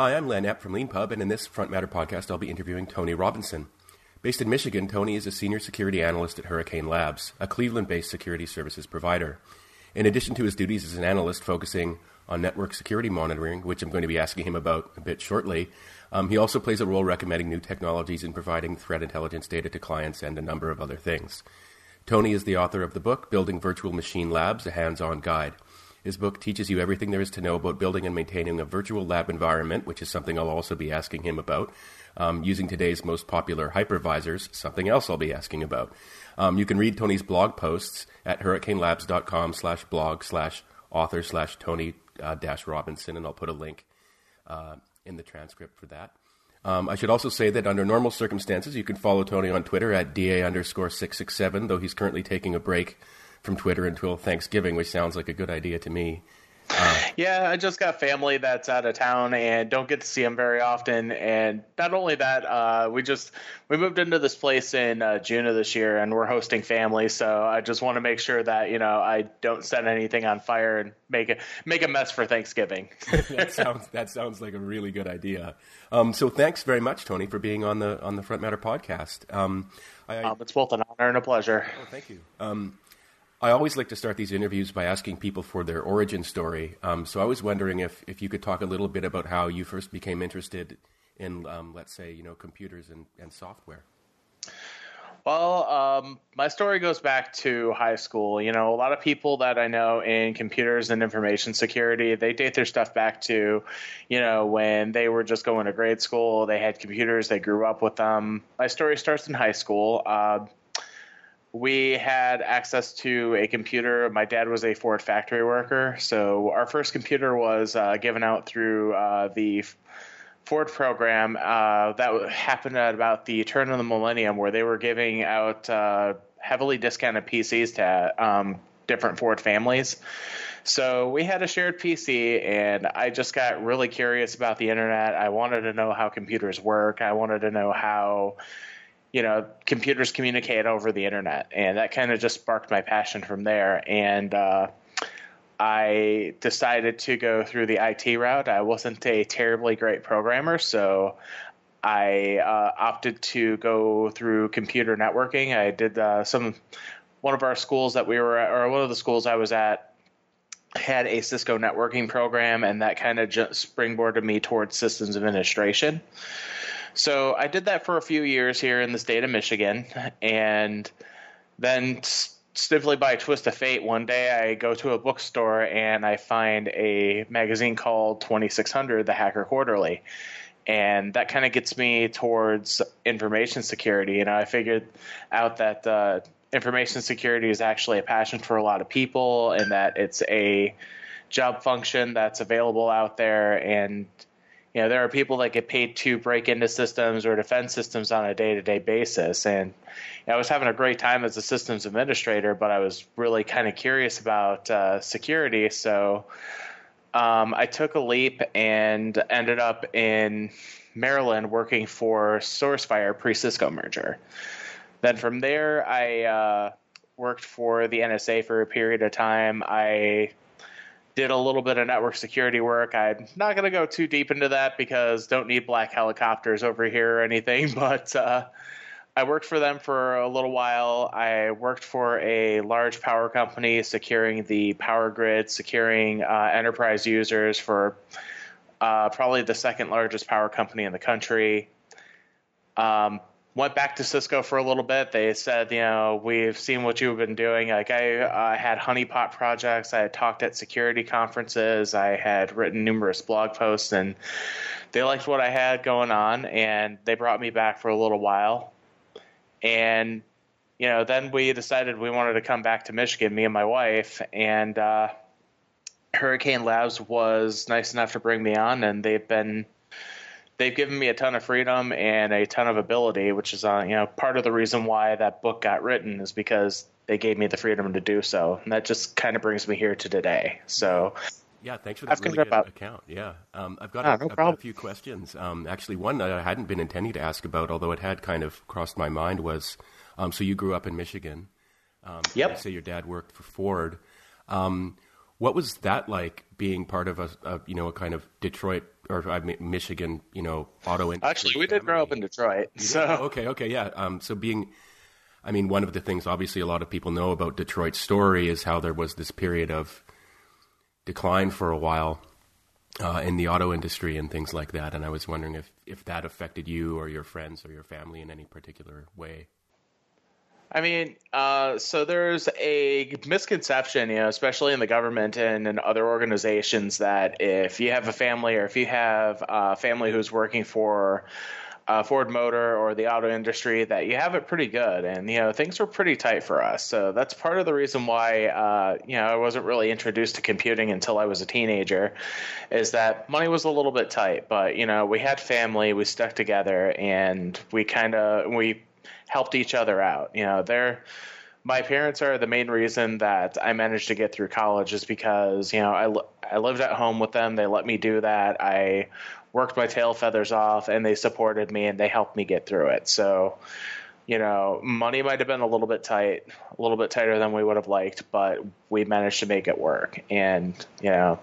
Hi, I'm Len Epp from Leanpub, and in this Front Matter podcast, I'll be interviewing Tony Robinson. Based in Michigan, Tony is a senior security analyst at Hurricane Labs, a Cleveland based security services provider. In addition to his duties as an analyst focusing on network security monitoring, which I'm going to be asking him about a bit shortly, um, he also plays a role recommending new technologies and providing threat intelligence data to clients and a number of other things. Tony is the author of the book Building Virtual Machine Labs, a hands on guide. His book teaches you everything there is to know about building and maintaining a virtual lab environment, which is something I'll also be asking him about. Um, using today's most popular hypervisors, something else I'll be asking about. Um, you can read Tony's blog posts at hurricanelabs.com slash blog slash author slash Tony uh, dash Robinson, and I'll put a link uh, in the transcript for that. Um, I should also say that under normal circumstances, you can follow Tony on Twitter at DA underscore 667, though he's currently taking a break from Twitter until Thanksgiving, which sounds like a good idea to me. Uh, yeah, I just got family that's out of town and don't get to see them very often. And not only that, uh, we just we moved into this place in uh, June of this year, and we're hosting family. So I just want to make sure that you know I don't set anything on fire and make it make a mess for Thanksgiving. that sounds that sounds like a really good idea. Um, so thanks very much, Tony, for being on the on the Front Matter podcast. Um, I, um, it's both an honor and a pleasure. Oh, thank you. I always like to start these interviews by asking people for their origin story. Um, so I was wondering if, if you could talk a little bit about how you first became interested in, um, let's say, you know, computers and, and software. Well, um, my story goes back to high school. You know, a lot of people that I know in computers and information security, they date their stuff back to, you know, when they were just going to grade school. They had computers, they grew up with them. My story starts in high school. Uh, we had access to a computer. My dad was a Ford factory worker, so our first computer was uh, given out through uh, the Ford program. Uh, that happened at about the turn of the millennium, where they were giving out uh, heavily discounted PCs to um, different Ford families. So we had a shared PC, and I just got really curious about the internet. I wanted to know how computers work. I wanted to know how you know, computers communicate over the internet, and that kind of just sparked my passion from there. And uh, I decided to go through the IT route. I wasn't a terribly great programmer, so I uh, opted to go through computer networking. I did uh, some one of our schools that we were at, or one of the schools I was at had a Cisco networking program, and that kind of just springboarded me towards systems administration. So I did that for a few years here in the state of Michigan, and then simply by a twist of fate, one day I go to a bookstore and I find a magazine called 2600, the Hacker Quarterly. And that kind of gets me towards information security. Know, I figured out that uh, information security is actually a passion for a lot of people and that it's a job function that's available out there. And you know, there are people that get paid to break into systems or defend systems on a day to day basis. And you know, I was having a great time as a systems administrator, but I was really kind of curious about uh, security. So um, I took a leap and ended up in Maryland working for SourceFire pre Cisco merger. Then from there, I uh, worked for the NSA for a period of time. I did a little bit of network security work. I'm not going to go too deep into that because don't need black helicopters over here or anything. But uh, I worked for them for a little while. I worked for a large power company securing the power grid, securing uh, enterprise users for uh, probably the second largest power company in the country. Um, went back to Cisco for a little bit. They said, you know, we've seen what you've been doing. Like I I had honeypot projects. I had talked at security conferences. I had written numerous blog posts, and they liked what I had going on, and they brought me back for a little while. And you know, then we decided we wanted to come back to Michigan, me and my wife, and uh, Hurricane Labs was nice enough to bring me on, and they've been they've given me a ton of freedom and a ton of ability, which is uh, you know part of the reason why that book got written is because they gave me the freedom to do so, and that just kind of brings me here to today. So. Yeah, thanks for that really good about, account. Yeah, um, I've, got, ah, a, no I've got a few questions. Um, actually, one that I hadn't been intending to ask about, although it had kind of crossed my mind, was um, so you grew up in Michigan. Um, yep. Say your dad worked for Ford. Um, what was that like being part of a, a, you know a kind of Detroit or I mean, Michigan, you know, auto industry. Actually, we did grow up in Detroit. So okay, okay, yeah. Um, so being, I mean, one of the things obviously a lot of people know about Detroit's story is how there was this period of decline for a while uh, in the auto industry and things like that. And I was wondering if if that affected you or your friends or your family in any particular way. I mean, uh, so there's a misconception, you know, especially in the government and in other organizations, that if you have a family or if you have a family who's working for uh, Ford Motor or the auto industry, that you have it pretty good. And, you know, things were pretty tight for us. So that's part of the reason why, uh, you know, I wasn't really introduced to computing until I was a teenager, is that money was a little bit tight. But, you know, we had family, we stuck together, and we kind of, we helped each other out. You know, they're my parents are the main reason that I managed to get through college is because you know I I lived at home with them. They let me do that. I worked my tail feathers off, and they supported me and they helped me get through it. So. You know, money might have been a little bit tight, a little bit tighter than we would have liked, but we managed to make it work. And, you know,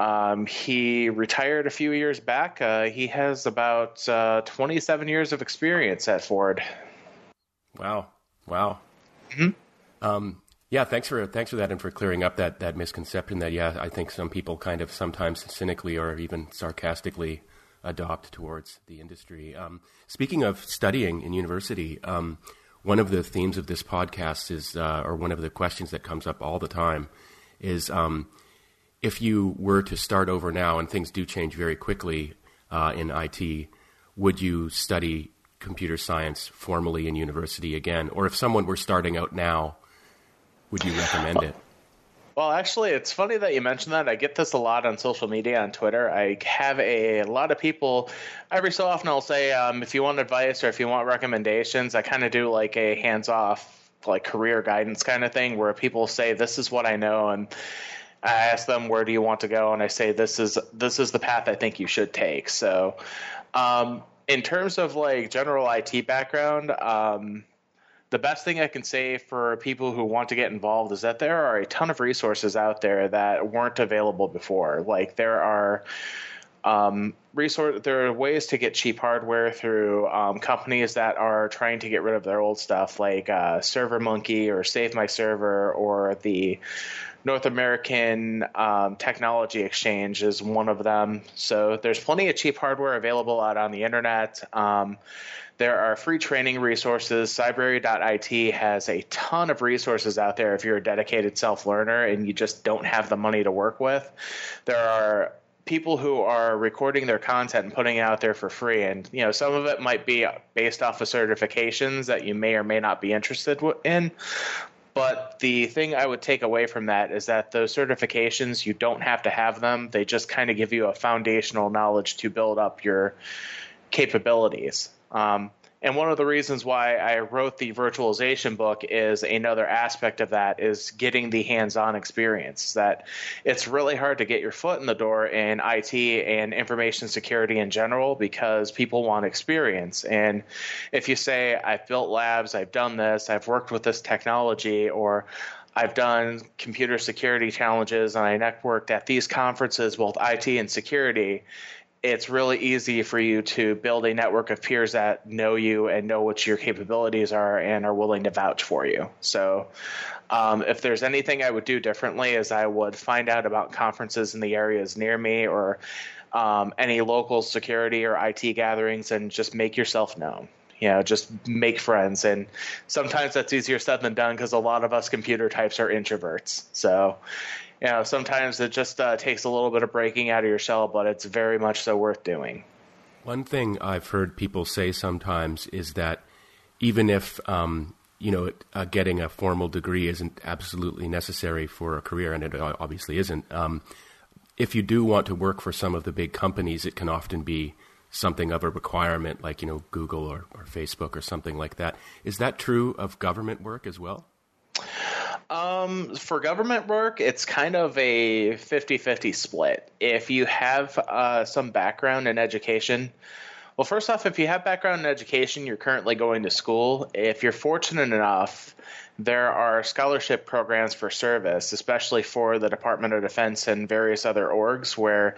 um, he retired a few years back. Uh, he has about uh, 27 years of experience at Ford. Wow! Wow! Mm-hmm. Um, yeah, thanks for thanks for that and for clearing up that that misconception that yeah, I think some people kind of sometimes cynically or even sarcastically adopt towards the industry. Um, speaking of studying in university, um, one of the themes of this podcast is, uh, or one of the questions that comes up all the time, is um, if you were to start over now and things do change very quickly uh, in IT, would you study computer science formally in university again? Or if someone were starting out now, would you recommend it? Well, actually, it's funny that you mentioned that. I get this a lot on social media, on Twitter. I have a, a lot of people, every so often, I'll say, um, if you want advice or if you want recommendations, I kind of do like a hands off, like career guidance kind of thing where people say, This is what I know. And I ask them where do you want to go, and I say this is this is the path I think you should take. So, um, in terms of like general IT background, um, the best thing I can say for people who want to get involved is that there are a ton of resources out there that weren't available before. Like there are um, resource there are ways to get cheap hardware through um, companies that are trying to get rid of their old stuff, like uh, ServerMonkey or Save My Server or the North American um, Technology Exchange is one of them. So there's plenty of cheap hardware available out on the internet. Um, there are free training resources. Cybrary.it has a ton of resources out there if you're a dedicated self learner and you just don't have the money to work with. There are people who are recording their content and putting it out there for free and you know some of it might be based off of certifications that you may or may not be interested in but the thing I would take away from that is that those certifications, you don't have to have them. They just kind of give you a foundational knowledge to build up your capabilities. Um, and one of the reasons why I wrote the virtualization book is another aspect of that is getting the hands-on experience. That it's really hard to get your foot in the door in IT and information security in general because people want experience. And if you say I've built labs, I've done this, I've worked with this technology, or I've done computer security challenges and I networked at these conferences, both IT and security it's really easy for you to build a network of peers that know you and know what your capabilities are and are willing to vouch for you. So, um, if there's anything I would do differently, is I would find out about conferences in the areas near me or um, any local security or IT gatherings and just make yourself known. You know, just make friends. And sometimes that's easier said than done because a lot of us computer types are introverts. So, you know, sometimes it just uh, takes a little bit of breaking out of your shell, but it's very much so worth doing. One thing I've heard people say sometimes is that even if um, you know uh, getting a formal degree isn't absolutely necessary for a career, and it obviously isn't. Um, if you do want to work for some of the big companies, it can often be something of a requirement, like you know Google or, or Facebook or something like that. Is that true of government work as well? Um, for government work, it's kind of a 50 50 split. If you have uh, some background in education, well, first off, if you have background in education, you're currently going to school. If you're fortunate enough, there are scholarship programs for service, especially for the Department of Defense and various other orgs, where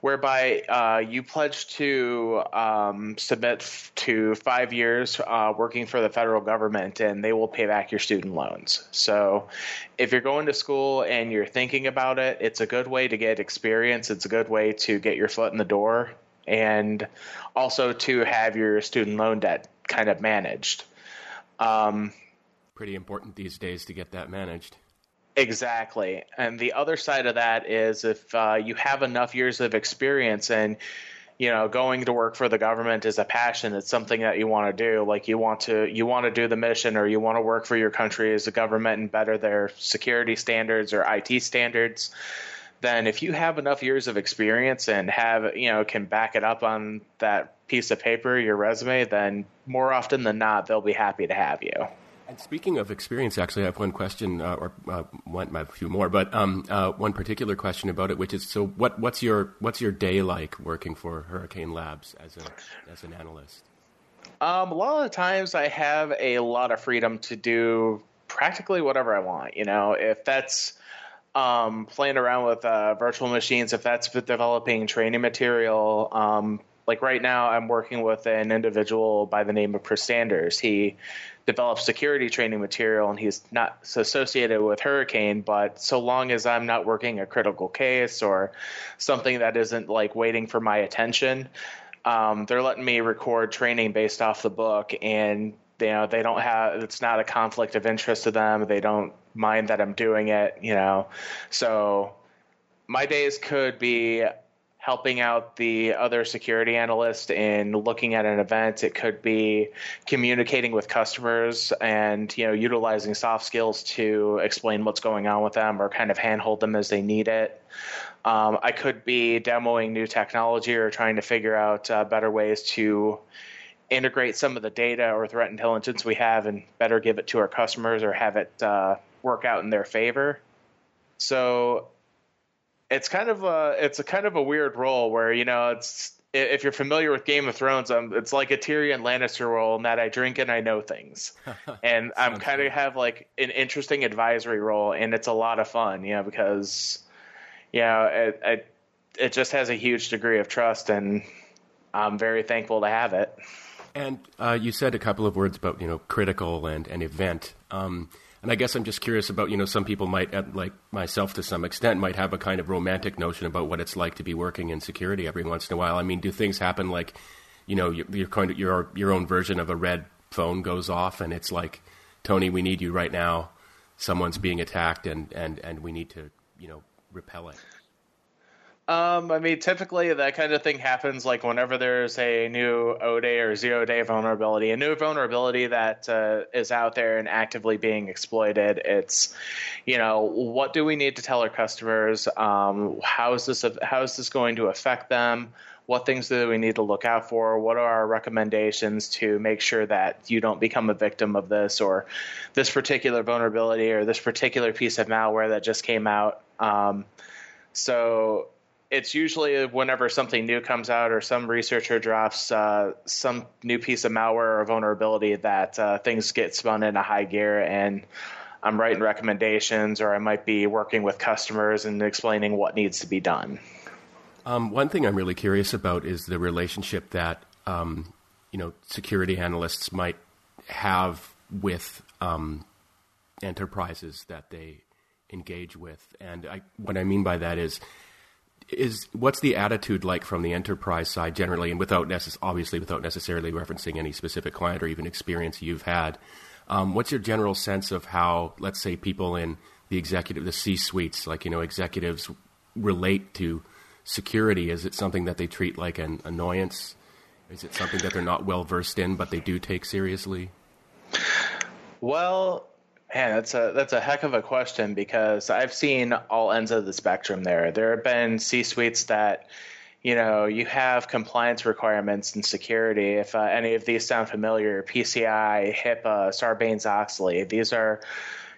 whereby uh, you pledge to um, submit f- to five years uh, working for the federal government, and they will pay back your student loans. So, if you're going to school and you're thinking about it, it's a good way to get experience. It's a good way to get your foot in the door, and also to have your student loan debt kind of managed. Um, Pretty important these days to get that managed. Exactly. And the other side of that is if uh, you have enough years of experience and you know going to work for the government is a passion it's something that you want to do like you want to you want to do the mission or you want to work for your country as a government and better their security standards or IT standards then if you have enough years of experience and have you know can back it up on that piece of paper your resume then more often than not they'll be happy to have you and speaking of experience, actually, I have one question, uh, or uh, one, a few more, but um, uh, one particular question about it, which is: so, what, what's your what's your day like working for Hurricane Labs as a as an analyst? Um, a lot of the times, I have a lot of freedom to do practically whatever I want. You know, if that's um, playing around with uh, virtual machines, if that's developing training material, um, like right now, I'm working with an individual by the name of Chris Sanders. He develop security training material and he's not associated with hurricane but so long as i'm not working a critical case or something that isn't like waiting for my attention um, they're letting me record training based off the book and you know they don't have it's not a conflict of interest to them. They don't mind that i'm doing it you know. So my days could be helping out the other security analyst in looking at an event. It could be communicating with customers and you know utilizing soft skills to explain what's going on with them or kind of handhold them as they need it. Um, I could be demoing new technology or trying to figure out uh, better ways to integrate some of the data or threat intelligence we have and better give it to our customers or have it uh, work out in their favor. So it's kind of a it's a kind of a weird role where you know it's if you're familiar with Game of Thrones, um, it's like a Tyrion Lannister role in that I drink and I know things, and I'm kind of have like an interesting advisory role, and it's a lot of fun, you know, because you know it, it it just has a huge degree of trust, and I'm very thankful to have it. And uh, you said a couple of words about you know critical and an event. Um, and I guess I'm just curious about, you know, some people might, like myself to some extent, might have a kind of romantic notion about what it's like to be working in security every once in a while. I mean, do things happen like, you know, your kind of your your own version of a red phone goes off, and it's like, Tony, we need you right now. Someone's being attacked, and and and we need to, you know, repel it. Um, I mean, typically that kind of thing happens like whenever there's a new O day or zero day vulnerability, a new vulnerability that uh, is out there and actively being exploited. It's, you know, what do we need to tell our customers? Um, how is this how is this going to affect them? What things do we need to look out for? What are our recommendations to make sure that you don't become a victim of this or this particular vulnerability or this particular piece of malware that just came out? Um, so it's usually whenever something new comes out or some researcher drops uh, some new piece of malware or vulnerability that uh, things get spun into high gear and I'm writing recommendations or I might be working with customers and explaining what needs to be done. Um, one thing I'm really curious about is the relationship that um, you know security analysts might have with um, enterprises that they engage with, and I, what I mean by that is is what's the attitude like from the enterprise side generally, and without necess- obviously without necessarily referencing any specific client or even experience you've had. Um, what's your general sense of how, let's say, people in the executive, the C suites, like you know, executives relate to security? Is it something that they treat like an annoyance? Is it something that they're not well versed in, but they do take seriously? Well, Man, that's a that's a heck of a question because I've seen all ends of the spectrum there. There have been C suites that, you know, you have compliance requirements and security. If uh, any of these sound familiar, PCI, HIPAA, Sarbanes Oxley, these are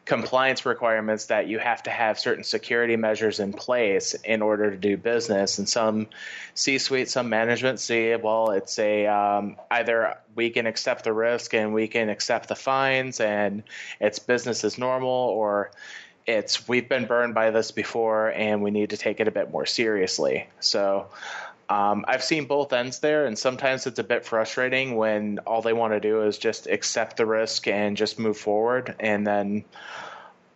compliance requirements that you have to have certain security measures in place in order to do business. And some C-suite, some management see, well, it's a um, either we can accept the risk and we can accept the fines and it's business as normal, or it's we've been burned by this before, and we need to take it a bit more seriously. So. Um, I've seen both ends there, and sometimes it's a bit frustrating when all they want to do is just accept the risk and just move forward. And then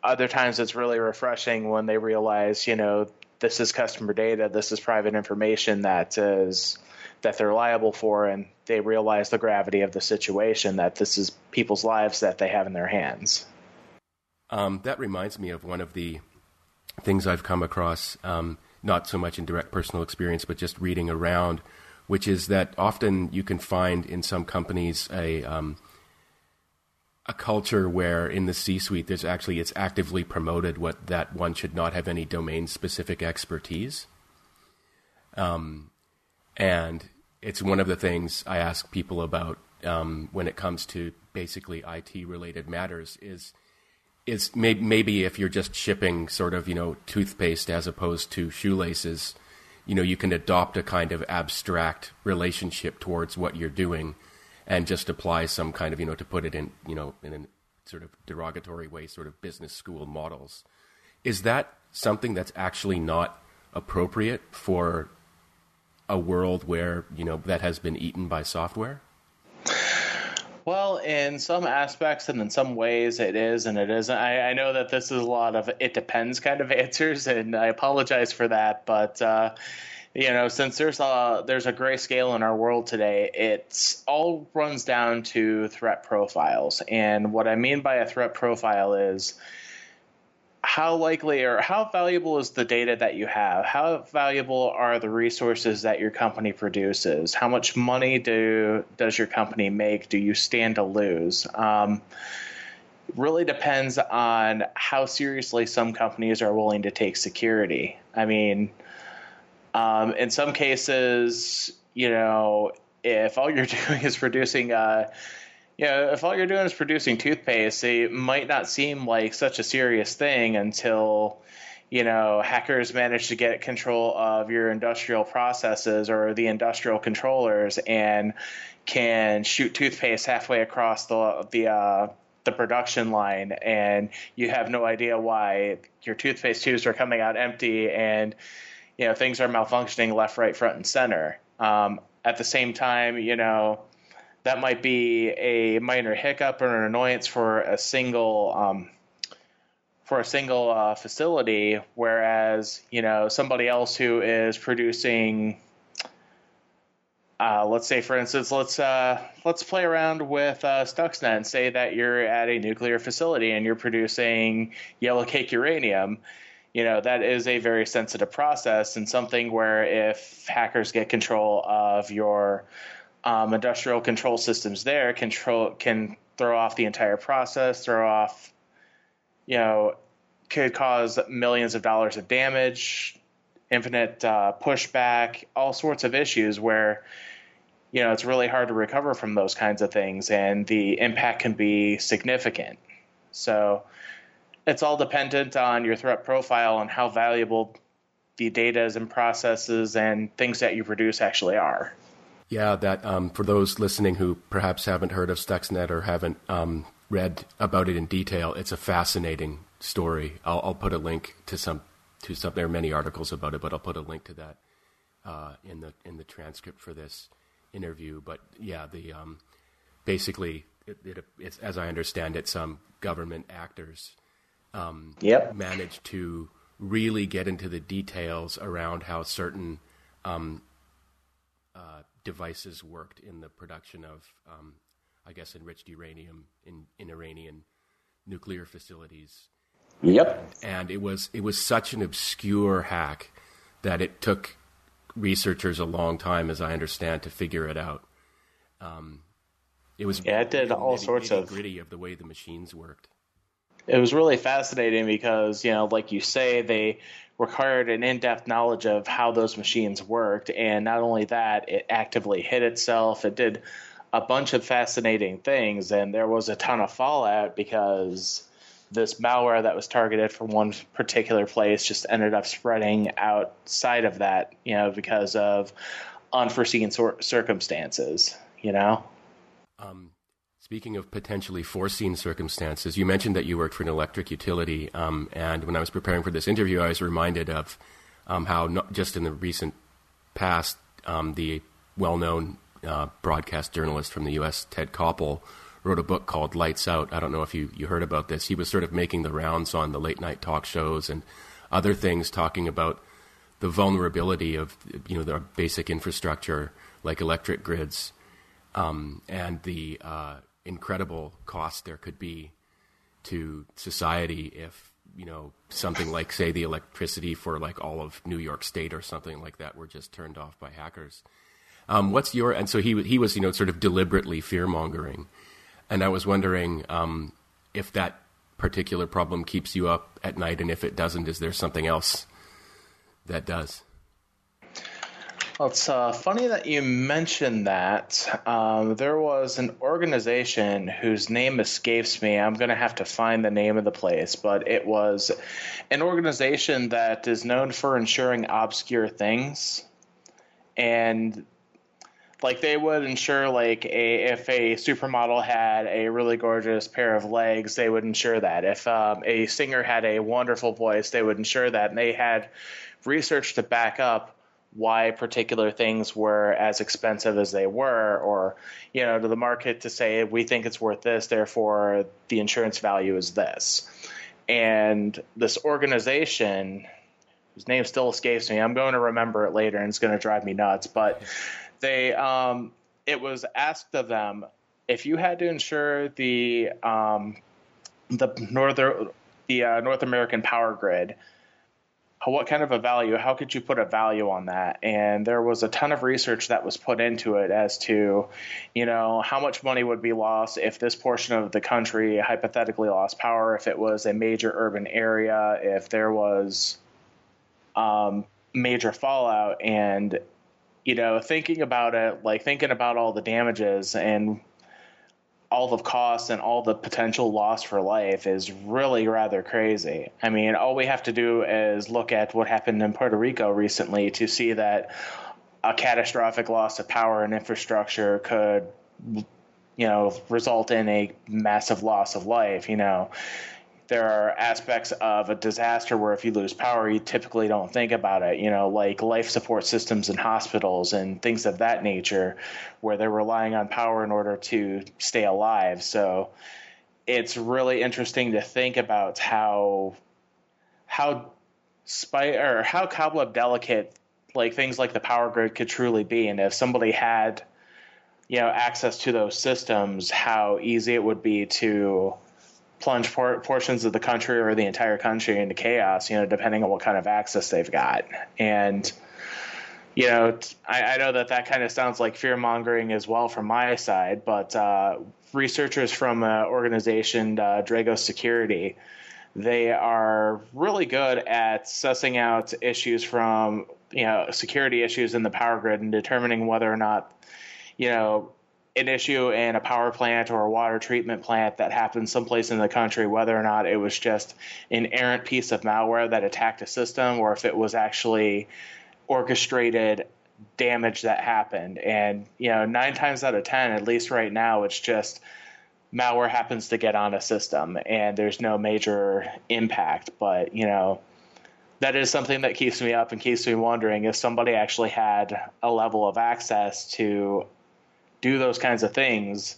other times it's really refreshing when they realize, you know, this is customer data, this is private information that is that they're liable for, and they realize the gravity of the situation that this is people's lives that they have in their hands. Um, that reminds me of one of the things I've come across. Um, not so much in direct personal experience, but just reading around, which is that often you can find in some companies a um, a culture where in the C-suite there's actually it's actively promoted what that one should not have any domain specific expertise. Um, and it's one of the things I ask people about um, when it comes to basically IT related matters is is may- maybe if you're just shipping sort of you know toothpaste as opposed to shoelaces, you know you can adopt a kind of abstract relationship towards what you're doing, and just apply some kind of you know to put it in you know in a sort of derogatory way, sort of business school models. Is that something that's actually not appropriate for a world where you know that has been eaten by software? Well, in some aspects and in some ways it is and it isn't. I, I know that this is a lot of it depends kind of answers, and I apologize for that. But uh, you know, since there's a there's a gray scale in our world today, it's all runs down to threat profiles. And what I mean by a threat profile is how likely or how valuable is the data that you have? How valuable are the resources that your company produces? How much money do does your company make? Do you stand to lose? Um, really depends on how seriously some companies are willing to take security. I mean, um, in some cases, you know, if all you're doing is producing uh, know, if all you're doing is producing toothpaste, it might not seem like such a serious thing until, you know, hackers manage to get control of your industrial processes or the industrial controllers and can shoot toothpaste halfway across the the uh, the production line, and you have no idea why your toothpaste tubes are coming out empty, and you know things are malfunctioning left, right, front, and center. Um, at the same time, you know that might be a minor hiccup or an annoyance for a single um, for a single uh, facility, whereas you know somebody else who is producing. Uh, let's say, for instance, let's uh, let's play around with uh, Stuxnet and say that you're at a nuclear facility and you're producing yellow cake uranium. You know that is a very sensitive process and something where if hackers get control of your um, industrial control systems there control can throw off the entire process, throw off, you know, could cause millions of dollars of damage, infinite uh, pushback, all sorts of issues where, you know, it's really hard to recover from those kinds of things, and the impact can be significant. So, it's all dependent on your threat profile and how valuable the data is and processes and things that you produce actually are. Yeah, that um, for those listening who perhaps haven't heard of Stuxnet or haven't um, read about it in detail, it's a fascinating story. I'll, I'll, put a link to some to some. There are many articles about it, but I'll put a link to that uh, in the in the transcript for this interview. But yeah, the um, basically, it, it, it's as I understand it, some government actors um, yep. managed to really get into the details around how certain um, uh, devices worked in the production of, um, I guess, enriched uranium in, in Iranian nuclear facilities. Yep. And, and it was it was such an obscure hack that it took researchers a long time, as I understand, to figure it out. Um, it was yeah, it did all sorts of gritty of the way the machines worked. It was really fascinating because you know, like you say, they required an in-depth knowledge of how those machines worked and not only that it actively hid itself. It did a bunch of fascinating things and there was a ton of fallout because this malware that was targeted from one particular place just ended up spreading outside of that you know because of unforeseen circumstances you know? Um, Speaking of potentially foreseen circumstances, you mentioned that you worked for an electric utility, um, and when I was preparing for this interview, I was reminded of um, how not just in the recent past, um, the well-known uh, broadcast journalist from the U.S., Ted Koppel, wrote a book called Lights Out. I don't know if you, you heard about this. He was sort of making the rounds on the late night talk shows and other things, talking about the vulnerability of you know the basic infrastructure like electric grids um, and the uh, incredible cost there could be to society if you know something like say the electricity for like all of New York State or something like that were just turned off by hackers. Um, what's your and so he he was you know sort of deliberately fear mongering, and I was wondering um, if that particular problem keeps you up at night, and if it doesn't, is there something else that does? Well, it's uh, funny that you mentioned that. Um, there was an organization whose name escapes me. I'm going to have to find the name of the place, but it was an organization that is known for insuring obscure things. And like they would insure like a if a supermodel had a really gorgeous pair of legs they would insure that if um, a singer had a wonderful voice they would insure that and they had research to back up why particular things were as expensive as they were, or you know, to the market to say we think it's worth this, therefore the insurance value is this. And this organization, whose name still escapes me, I'm going to remember it later, and it's going to drive me nuts. But they, um, it was asked of them if you had to insure the um, the northern the uh, North American power grid what kind of a value how could you put a value on that? And there was a ton of research that was put into it as to you know how much money would be lost if this portion of the country hypothetically lost power if it was a major urban area if there was um, major fallout. And you know thinking about it like thinking about all the damages and all the costs and all the potential loss for life is really rather crazy. I mean, all we have to do is look at what happened in Puerto Rico recently to see that a catastrophic loss of power and infrastructure could you know result in a massive loss of life, you know there are aspects of a disaster where if you lose power, you typically don't think about it, you know, like life support systems in hospitals and things of that nature, where they're relying on power in order to stay alive. So it's really interesting to think about how how spy or how cobweb delicate like things like the power grid could truly be, and if somebody had you know access to those systems, how easy it would be to plunge por- portions of the country or the entire country into chaos, you know, depending on what kind of access they've got. And, you know, I, I know that that kind of sounds like fear mongering as well from my side, but uh, researchers from an organization, uh, Dragos Security, they are really good at sussing out issues from, you know, security issues in the power grid and determining whether or not, you know, an issue in a power plant or a water treatment plant that happened someplace in the country, whether or not it was just an errant piece of malware that attacked a system or if it was actually orchestrated damage that happened. And, you know, nine times out of 10, at least right now, it's just malware happens to get on a system and there's no major impact. But, you know, that is something that keeps me up and keeps me wondering if somebody actually had a level of access to do those kinds of things,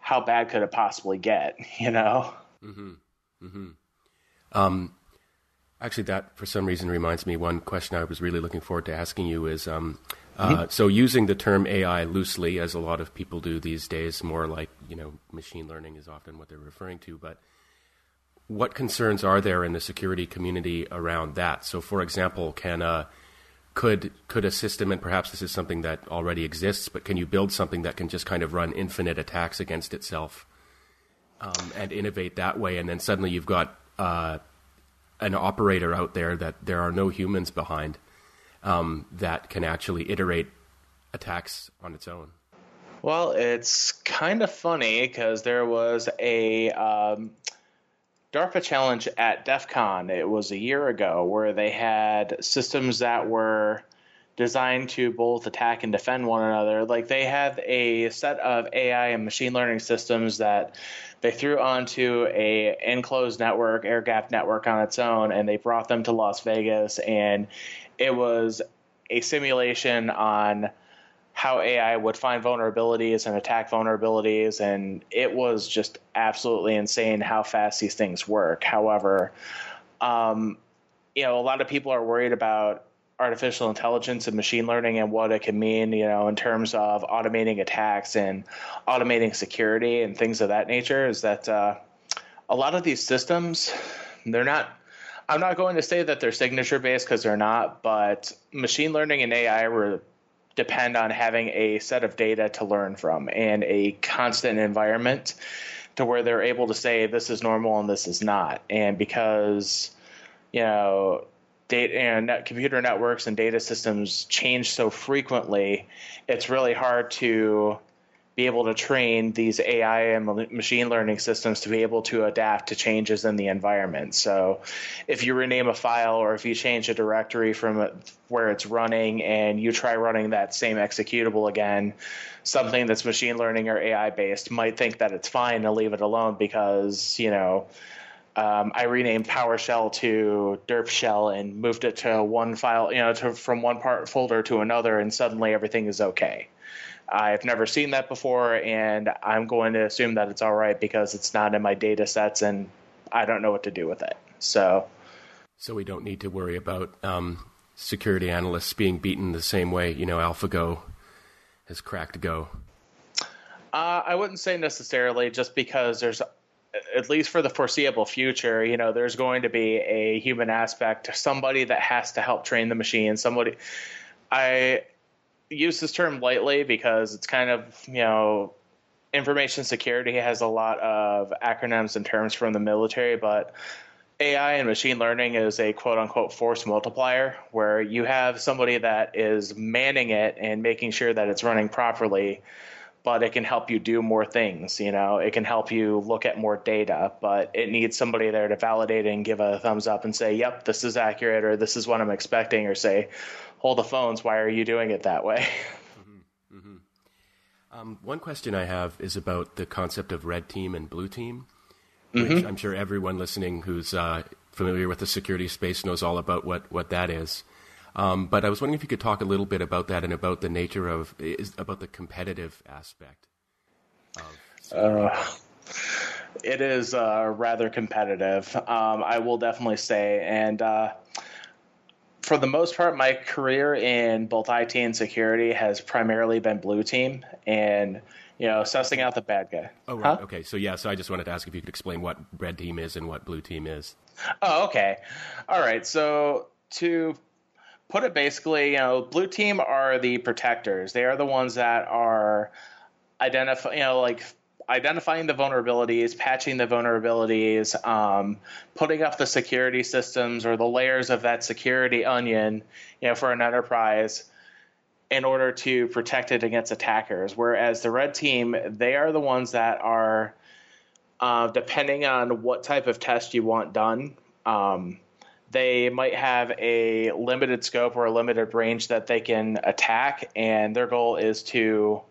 how bad could it possibly get? You know. Mm-hmm. Mm-hmm. Um, actually, that for some reason reminds me one question I was really looking forward to asking you is. Um, uh, mm-hmm. so using the term AI loosely, as a lot of people do these days, more like you know machine learning is often what they're referring to. But what concerns are there in the security community around that? So, for example, can a could could a system, and perhaps this is something that already exists, but can you build something that can just kind of run infinite attacks against itself um, and innovate that way? And then suddenly you've got uh, an operator out there that there are no humans behind um, that can actually iterate attacks on its own. Well, it's kind of funny because there was a um, DARPA challenge at DEF CON. It was a year ago where they had systems that were designed to both attack and defend one another. Like they had a set of AI and machine learning systems that they threw onto a enclosed network, air gap network on its own, and they brought them to Las Vegas, and it was a simulation on how AI would find vulnerabilities and attack vulnerabilities, and it was just absolutely insane how fast these things work. However, um, you know, a lot of people are worried about artificial intelligence and machine learning and what it can mean, you know, in terms of automating attacks and automating security and things of that nature. Is that uh, a lot of these systems, they're not. I'm not going to say that they're signature based because they're not, but machine learning and AI were depend on having a set of data to learn from and a constant environment to where they're able to say this is normal and this is not. And because you know data and net, computer networks and data systems change so frequently, it's really hard to be able to train these AI and machine learning systems to be able to adapt to changes in the environment. So, if you rename a file or if you change a directory from where it's running and you try running that same executable again, something that's machine learning or AI based might think that it's fine to leave it alone because, you know, um, I renamed PowerShell to derp shell and moved it to one file, you know, to, from one part folder to another, and suddenly everything is okay. I've never seen that before, and I'm going to assume that it's all right because it's not in my data sets, and I don't know what to do with it. So, so we don't need to worry about um, security analysts being beaten the same way. You know, AlphaGo has cracked Go. Uh, I wouldn't say necessarily, just because there's at least for the foreseeable future, you know, there's going to be a human aspect, somebody that has to help train the machine. Somebody, I use this term lightly because it's kind of, you know, information security has a lot of acronyms and terms from the military, but AI and machine learning is a quote unquote force multiplier where you have somebody that is manning it and making sure that it's running properly but it can help you do more things. You know, it can help you look at more data, but it needs somebody there to validate and give a thumbs up and say, "Yep, this is accurate," or "This is what I'm expecting," or say, "Hold the phones. Why are you doing it that way?" Mm-hmm. Mm-hmm. Um, one question I have is about the concept of red team and blue team, which mm-hmm. I'm sure everyone listening who's uh, familiar with the security space knows all about what what that is. Um, but I was wondering if you could talk a little bit about that and about the nature of is, about the competitive aspect. Uh, it is uh, rather competitive. Um, I will definitely say, and uh, for the most part, my career in both IT and security has primarily been blue team and you know, sussing out the bad guy. Oh, right. Huh? Okay. So, yeah, so I just wanted to ask if you could explain what red team is and what blue team is. Oh, okay. All right. So, to put it basically, you know, blue team are the protectors. They are the ones that are identify, you know, like identifying the vulnerabilities, patching the vulnerabilities, um, putting up the security systems or the layers of that security onion, you know, for an enterprise in order to protect it against attackers. Whereas the red team, they are the ones that are, uh, depending on what type of test you want done. Um, they might have a limited scope or a limited range that they can attack, and their goal is to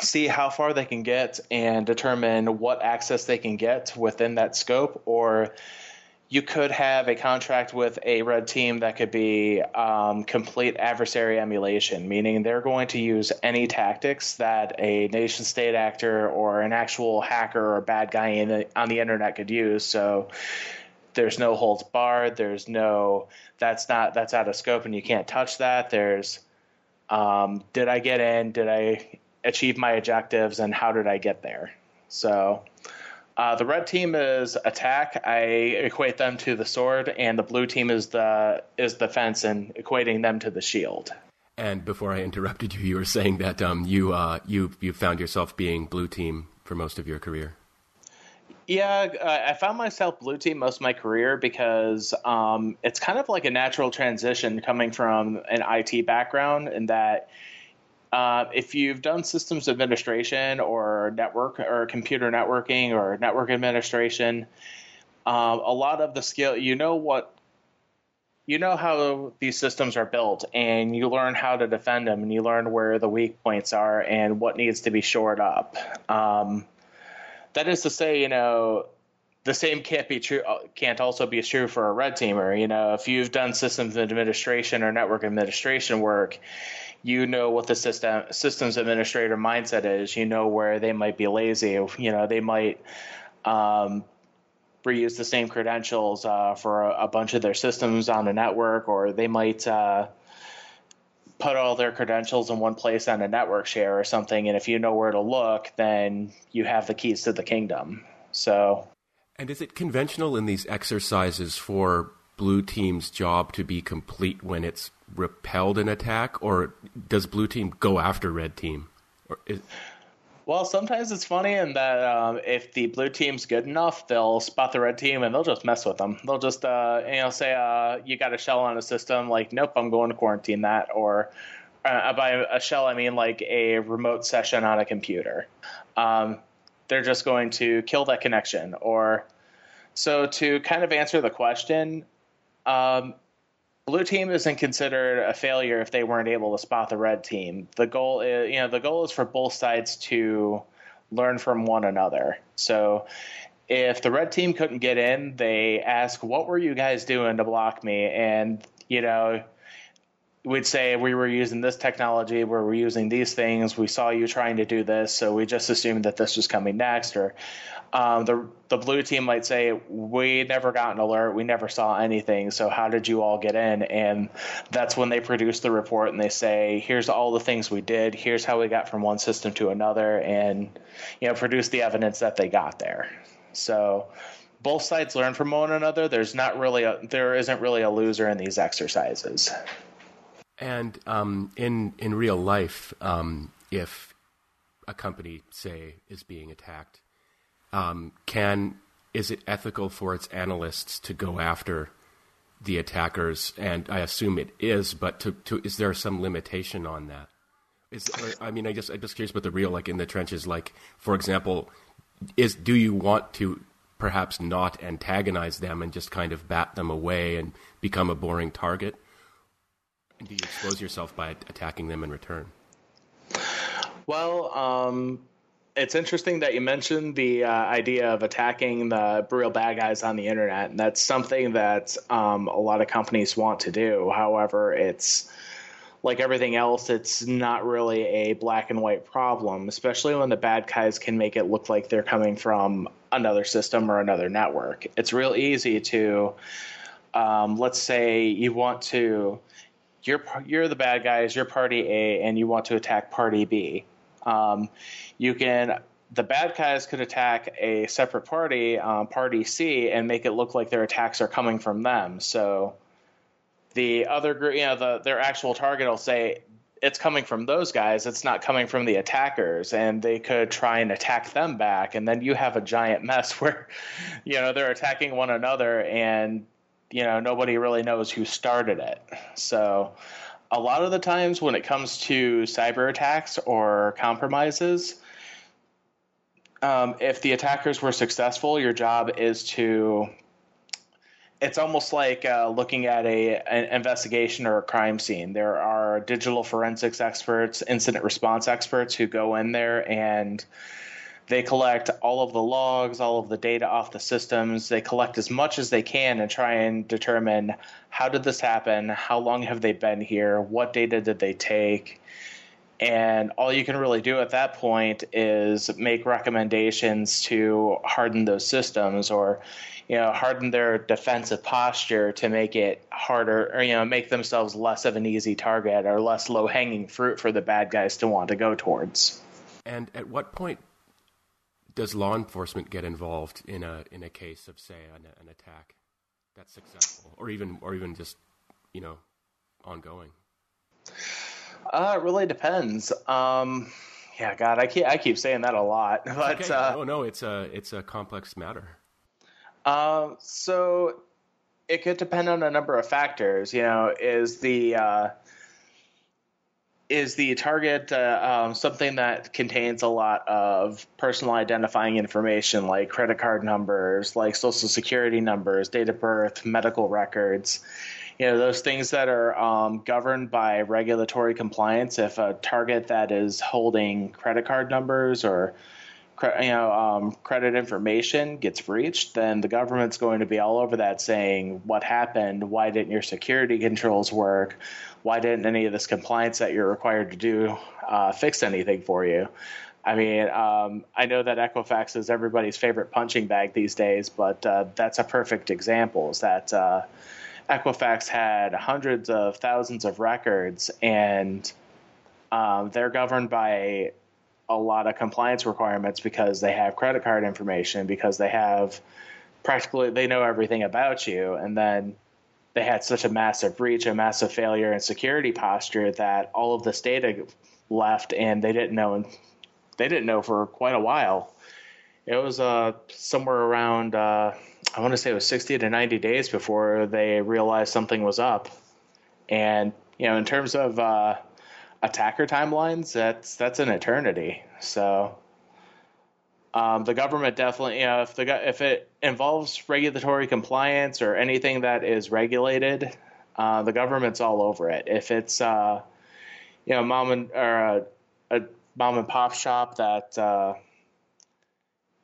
see how far they can get and determine what access they can get within that scope. Or you could have a contract with a red team that could be um, complete adversary emulation, meaning they're going to use any tactics that a nation state actor or an actual hacker or bad guy the, on the internet could use. So there's no holds barred. There's no that's not that's out of scope and you can't touch that. There's um, did I get in? Did I achieve my objectives? And how did I get there? So uh, the red team is attack. I equate them to the sword, and the blue team is the is the fence, and equating them to the shield. And before I interrupted you, you were saying that um, you uh, you you found yourself being blue team for most of your career. Yeah, uh, I found myself blue team most of my career because um, it's kind of like a natural transition coming from an IT background, in that uh, if you've done systems administration or network or computer networking or network administration, um, a lot of the skill, you know what you know how these systems are built and you learn how to defend them and you learn where the weak points are and what needs to be shored up. Um, that is to say, you know, the same can't be true can't also be true for a red teamer. You know, if you've done systems administration or network administration work, you know what the system systems administrator mindset is. You know where they might be lazy. You know, they might um, reuse the same credentials uh, for a, a, bunch of their systems on a network, or they might uh, put all their credentials in one place on a network share or something. And if you know where to look, then you have the keys to the kingdom. So. And is it conventional in these exercises for blue team's job to be complete when it's repelled an attack, or does blue team go after red team? Is... Well, sometimes it's funny in that um, if the blue team's good enough, they'll spot the red team and they'll just mess with them. They'll just, uh, you know, say uh, you got a shell on a system, like, nope, I'm going to quarantine that. Or uh, by a shell, I mean like a remote session on a computer. Um, they're just going to kill that connection. Or so to kind of answer the question, um, blue team isn't considered a failure if they weren't able to spot the red team. The goal is, you know, the goal is for both sides to learn from one another. So if the red team couldn't get in, they ask, "What were you guys doing to block me?" And you know, we'd say we were using this technology, we were using these things. We saw you trying to do this, so we just assumed that this was coming next, or um, the the blue team might say, "We never got an alert. We never saw anything. So how did you all get in?" And that's when they produce the report and they say, "Here's all the things we did. Here's how we got from one system to another," and you know, produce the evidence that they got there. So both sides learn from one another. There's not really a there isn't really a loser in these exercises. And um, in in real life, um, if a company, say, is being attacked um, can is it ethical for its analysts to go after the attackers? And I assume it is, but to, to is there some limitation on that? Is I mean, I just I'm just curious about the real, like in the trenches. Like, for example, is do you want to perhaps not antagonize them and just kind of bat them away and become a boring target? Do you expose yourself by attacking them in return? Well, um, it's interesting that you mentioned the uh, idea of attacking the real bad guys on the internet. And that's something that um, a lot of companies want to do. However, it's like everything else, it's not really a black and white problem, especially when the bad guys can make it look like they're coming from another system or another network. It's real easy to, um, let's say, you want to. You're, you're the bad guys, you're party A, and you want to attack party B. Um, you can the bad guys could attack a separate party, um, party C, and make it look like their attacks are coming from them. So the other group, you know, the, their actual target will say it's coming from those guys. It's not coming from the attackers, and they could try and attack them back, and then you have a giant mess where, you know, they're attacking one another, and you know nobody really knows who started it. So a lot of the times when it comes to cyber attacks or compromises, um, if the attackers were successful, your job is to. It's almost like uh, looking at a an investigation or a crime scene. There are digital forensics experts, incident response experts who go in there and they collect all of the logs, all of the data off the systems. They collect as much as they can and try and determine how did this happen? How long have they been here? What data did they take? And all you can really do at that point is make recommendations to harden those systems or, you know, harden their defensive posture to make it harder or, you know, make themselves less of an easy target or less low hanging fruit for the bad guys to want to go towards. And at what point does law enforcement get involved in a in a case of say an, an attack that's successful, or even or even just you know ongoing? Uh, it really depends. Um, yeah, God, I keep I keep saying that a lot, but okay. uh, no, no, it's a it's a complex matter. Uh, so it could depend on a number of factors. You know, is the uh, is the target uh, um, something that contains a lot of personal identifying information like credit card numbers, like social security numbers, date of birth, medical records? you know those things that are um, governed by regulatory compliance. If a target that is holding credit card numbers or you know um, credit information gets breached, then the government's going to be all over that, saying what happened, why didn't your security controls work, why didn't any of this compliance that you're required to do uh, fix anything for you. I mean, um, I know that Equifax is everybody's favorite punching bag these days, but uh, that's a perfect example. Is that uh, Equifax had hundreds of thousands of records, and um, they're governed by a lot of compliance requirements because they have credit card information, because they have practically they know everything about you, and then they had such a massive breach, a massive failure in security posture that all of this data left, and they didn't know they didn't know for quite a while. It was uh, somewhere around, uh, I want to say it was 60 to 90 days before they realized something was up. And, you know, in terms of uh, attacker timelines, that's that's an eternity. So um, the government definitely, you know, if the if it involves regulatory compliance or anything that is regulated, uh, the government's all over it. If it's, uh, you know, mom and or a, a mom and pop shop that uh,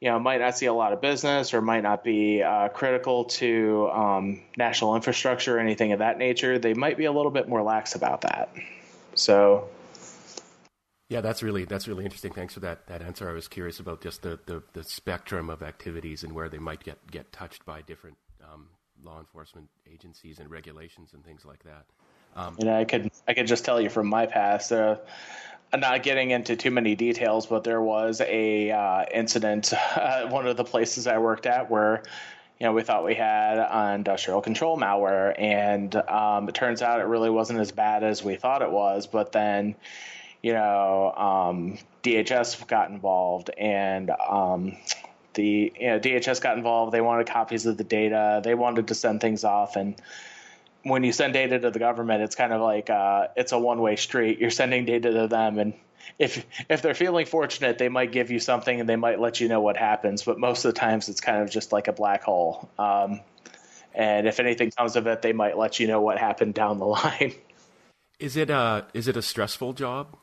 you know might not see a lot of business or might not be uh, critical to um, national infrastructure or anything of that nature, they might be a little bit more lax about that. So. Yeah, that's really that's really interesting. Thanks for that, that answer. I was curious about just the, the, the spectrum of activities and where they might get, get touched by different um, law enforcement agencies and regulations and things like that. Um, know, I could I could just tell you from my past. Uh, not getting into too many details, but there was a uh, incident at one of the places I worked at where you know we thought we had industrial control malware, and um, it turns out it really wasn't as bad as we thought it was. But then you know um, DHS got involved, and um, the you know, DHS got involved. They wanted copies of the data. They wanted to send things off, and when you send data to the government, it's kind of like uh, it's a one way street. You're sending data to them, and if if they're feeling fortunate, they might give you something and they might let you know what happens. But most of the times, it's kind of just like a black hole. Um, and if anything comes of it, they might let you know what happened down the line. Is it a is it a stressful job?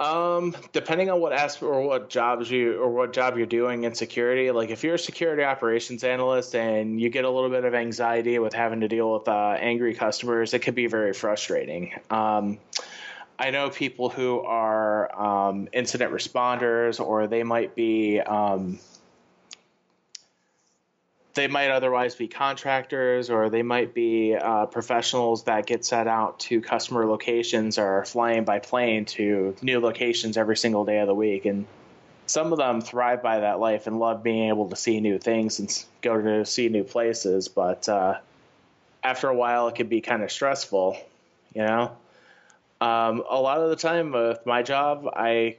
Um, depending on what aspect or what jobs you or what job you're doing in security, like if you're a security operations analyst and you get a little bit of anxiety with having to deal with uh, angry customers, it could be very frustrating. Um, I know people who are um, incident responders, or they might be um, they might otherwise be contractors or they might be uh, professionals that get set out to customer locations or flying by plane to new locations every single day of the week. And some of them thrive by that life and love being able to see new things and go to see new places. But uh, after a while it can be kind of stressful you know? Um, a lot of the time with my job i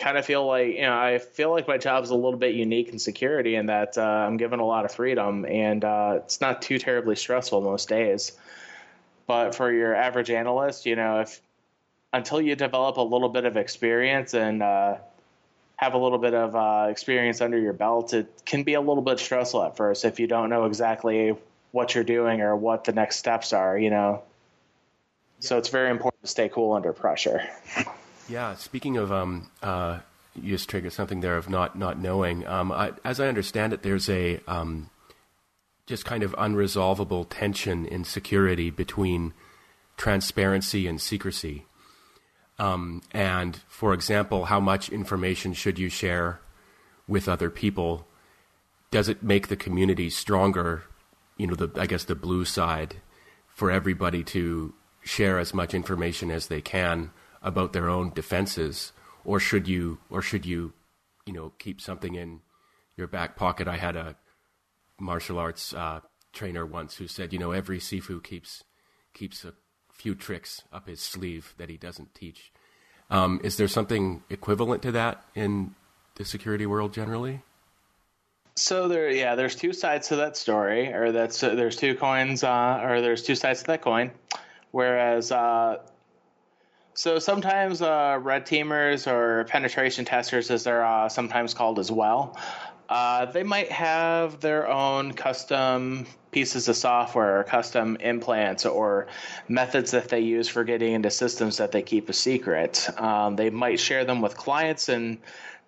kind of feel like you know I feel like my job is a little bit unique in security in that uh, I'm given a lot of freedom and uh, it's not too terribly stressful most days. But for your average analyst, you know, if until you develop a little bit of experience and uh, have a little bit of uh, experience under your belt, it can be a little bit stressful at first if you don't know exactly what you're doing or what the next steps are. You know, yeah. so it's very important to stay cool under pressure. Yeah, speaking of, um, uh, you just triggered something there of not not knowing. Um, I, as I understand it, there's a um, just kind of unresolvable tension in security between transparency and secrecy. Um, and for example, how much information should you share with other people? Does it make the community stronger? You know, the I guess the blue side for everybody to share as much information as they can about their own defenses, or should you, or should you, you know, keep something in your back pocket? I had a martial arts uh, trainer once who said, you know, every sifu keeps keeps a few tricks up his sleeve that he doesn't teach. Um, is there something equivalent to that in the security world generally? So there, yeah, there's two sides to that story, or that's uh, there's two coins, uh, or there's two sides to that coin. Whereas uh, so sometimes uh, red teamers or penetration testers, as they're uh, sometimes called as well, Uh, they might have their own custom pieces of software or custom implants or methods that they use for getting into systems that they keep a secret. Um, they might share them with clients and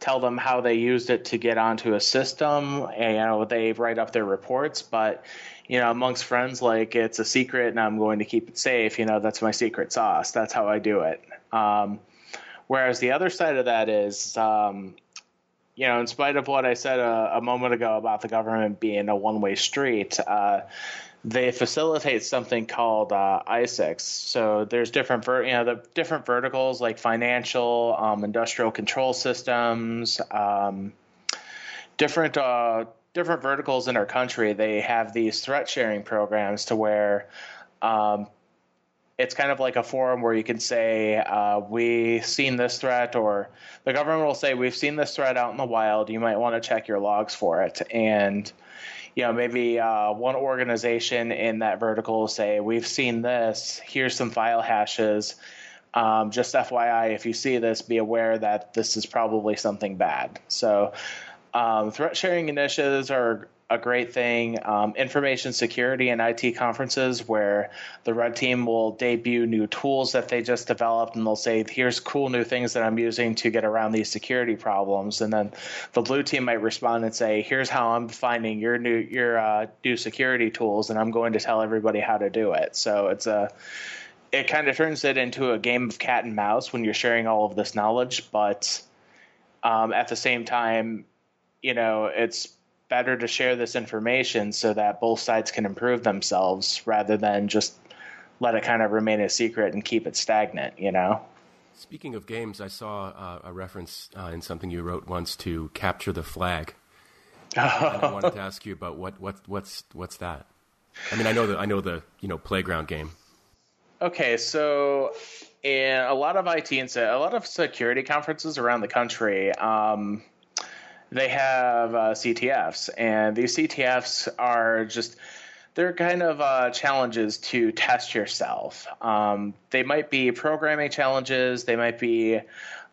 tell them how they used it to get onto a system and you know they write up their reports but you know amongst friends like it's a secret and i'm going to keep it safe you know that's my secret sauce that's how i do it um, whereas the other side of that is um, you know in spite of what i said a, a, moment ago about the government being a one-way street uh, they facilitate something called uh, ISACs. So there's different, ver- you know, the different verticals like financial, um, industrial control systems, um, different uh, different verticals in our country. They have these threat sharing programs to where um, it's kind of like a forum where you can say uh, we've seen this threat, or the government will say we've seen this threat out in the wild. You might want to check your logs for it, and you know, maybe uh, one organization in that vertical will say, we've seen this, here's some file hashes. Um, just FYI, if you see this, be aware that this is probably something bad. So, um, threat sharing initiatives are a great thing. Um, information security and IT conferences where the red team will debut new tools that they just developed and they'll say, here's cool new things that I'm using to get around these security problems. And then the blue team might respond and say, here's how I'm finding your new, your uh, new security tools and I'm going to tell everybody how to do it. So it's a, it kind of turns it into a game of cat and mouse when you're sharing all of this knowledge, but um, at the same time, you know, it's better to share this information so that both sides can improve themselves rather than just let it kind of remain a secret and keep it stagnant, you know? Speaking of games, I saw uh, a reference uh, in something you wrote once to capture the flag. and I wanted to ask you about what, what what's what's that? I mean, I know the I know the you know playground game. Okay, so in a lot of IT and a lot of security conferences around the country, um, they have uh, CTFs, and these CTFs are just they're kind of uh, challenges to test yourself. Um, they might be programming challenges. They might be,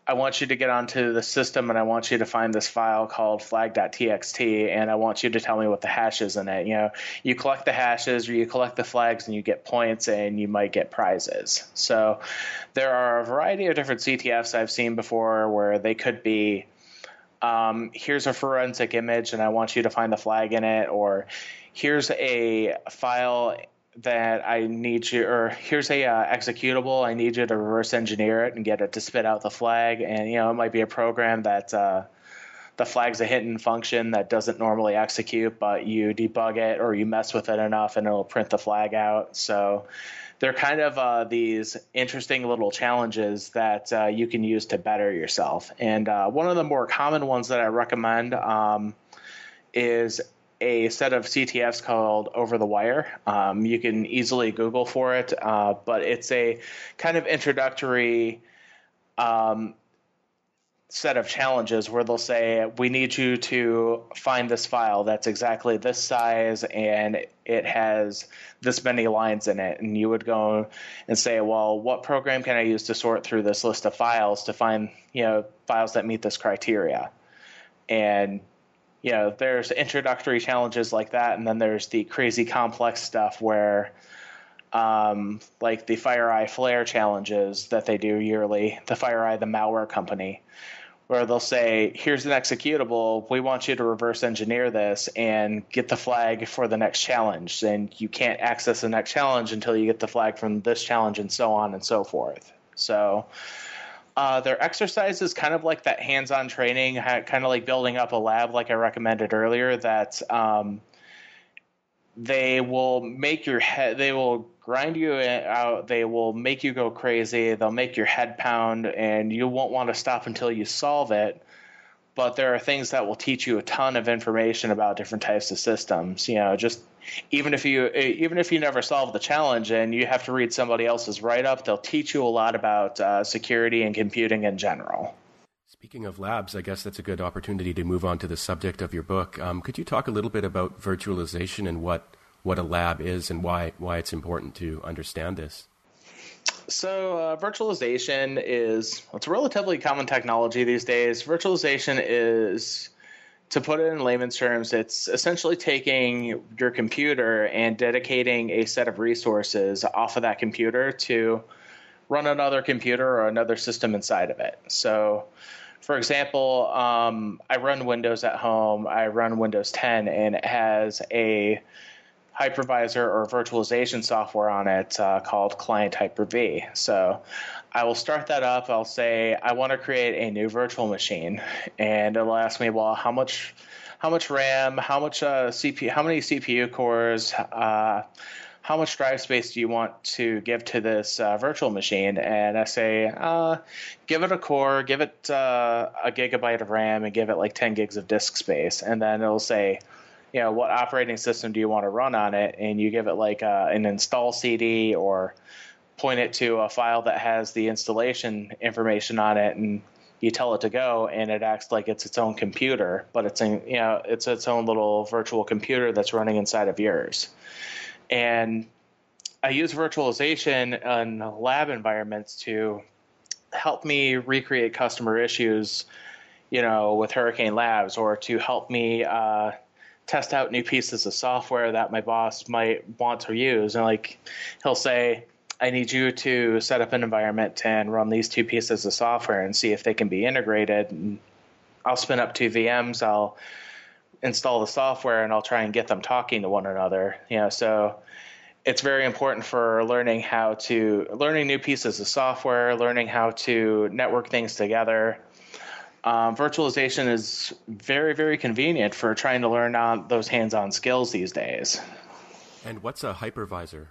I want you to get onto the system and I want you to find this file called flag.txt and I want you to tell me what the hash is in it. You know, you collect the hashes or you collect the flags and you get points and you might get prizes. So there are a variety of different CTFs I've seen before where they could be um, here's a forensic image and I want you to find the flag in it, or here's a file that I need you, or here's a uh, executable. I need you to reverse engineer it and get it to spit out the flag. And you know, it might be a program that uh, the flag's a hidden function that doesn't normally execute, but you debug it or you mess with it enough, and it'll print the flag out. So they're kind of uh, these interesting little challenges that uh, you can use to better yourself. And uh, one of the more common ones that I recommend um, is a set of CTFs called Over the Wire. Um, you can easily Google for it, uh, but it's a kind of introductory um, set of challenges where they'll say, We need you to find this file that's exactly this size and it has this many lines in it. And you would go and say, Well, what program can I use to sort through this list of files to find, you know, files that meet this criteria? And you know, there's introductory challenges like that, and then there's the crazy complex stuff where um, like the FireEye Flare challenges that they do yearly, the FireEye, the malware company, where they'll say, here's an executable. We want you to reverse engineer this and get the flag for the next challenge. And you can't access the next challenge until you get the flag from this challenge and so on and so forth. So uh, their exercise is kind of like that hands on training, kind of like building up a lab, like I recommended earlier, that um, they will make your head, they will grind you out. They will make you go crazy. They'll make your head pound, and you won't want to stop until you solve it. But there are things that will teach you a ton of information about different types of systems. You know, just even if you even if you never solve the challenge and you have to read somebody else's write up, they'll teach you a lot about uh, security and computing in general. Speaking of labs, I guess that's a good opportunity to move on to the subject of your book. Um, could you talk a little bit about virtualization and what what a lab is and why why it's important to understand this. So, uh, virtualization is it's a relatively common technology these days. Virtualization is to put it in layman's terms, it's essentially taking your computer and dedicating a set of resources off of that computer to run another computer or another system inside of it. So, for example, um, I run Windows at home. I run Windows 10, and it has a hypervisor or virtualization software on it uh, called Client Hyper V. So I will start that up. I'll say I want to create a new virtual machine, and it'll ask me, well, how much, how much RAM, how much uh, CPU, how many CPU cores, uh, how much drive space do you want to give to this uh, virtual machine? And I say, uh, give it a core, give it uh, a gigabyte of RAM, and give it like 10 gigs of disk space. And then it'll say, you know, what operating system do you want to run on it? And you give it like uh, an install CD or point it to a file that has the installation information on it and you tell it to go and it acts like it's its own computer but it's in, you know it's its own little virtual computer that's running inside of yours and i use virtualization in lab environments to help me recreate customer issues you know with hurricane labs or to help me uh, test out new pieces of software that my boss might want to use and like he'll say I need you to set up an environment and run these two pieces of software and see if they can be integrated. And I'll spin up two VMs. I'll install the software and I'll try and get them talking to one another. You know, so it's very important for learning how to learning new pieces of software, learning how to network things together. Um, virtualization is very, very convenient for trying to learn on those hands-on skills these days. And what's a hypervisor?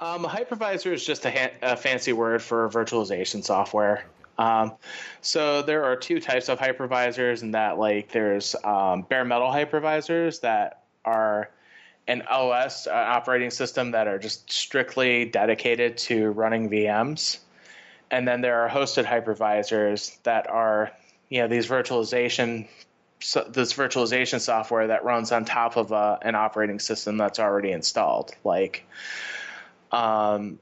Um, a hypervisor is just a, ha- a, fancy word for virtualization software. Um, so there are two types of hypervisors, and that like there's um, bare metal hypervisors that are an OS uh, operating system that are just strictly dedicated to running VMs, and then there are hosted hypervisors that are you know these virtualization so this virtualization software that runs on top of a, uh, an operating system that's already installed, like um,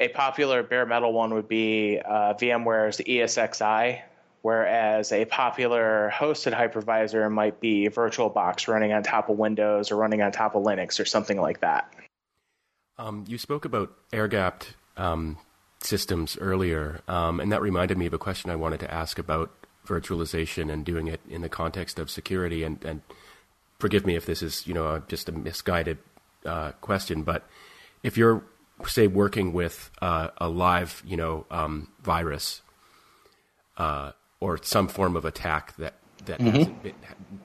a popular bare metal one would be uh, VMware's ESXi, whereas a popular hosted hypervisor might be VirtualBox running on top of Windows or running on top of Linux or something like that. Um, you spoke about air gapped um, systems earlier, um, and that reminded me of a question I wanted to ask about virtualization and doing it in the context of security. And, and forgive me if this is, you know, just a misguided uh, question, but if you're say working with uh, a live, you know, um, virus uh, or some form of attack that that mm-hmm. been,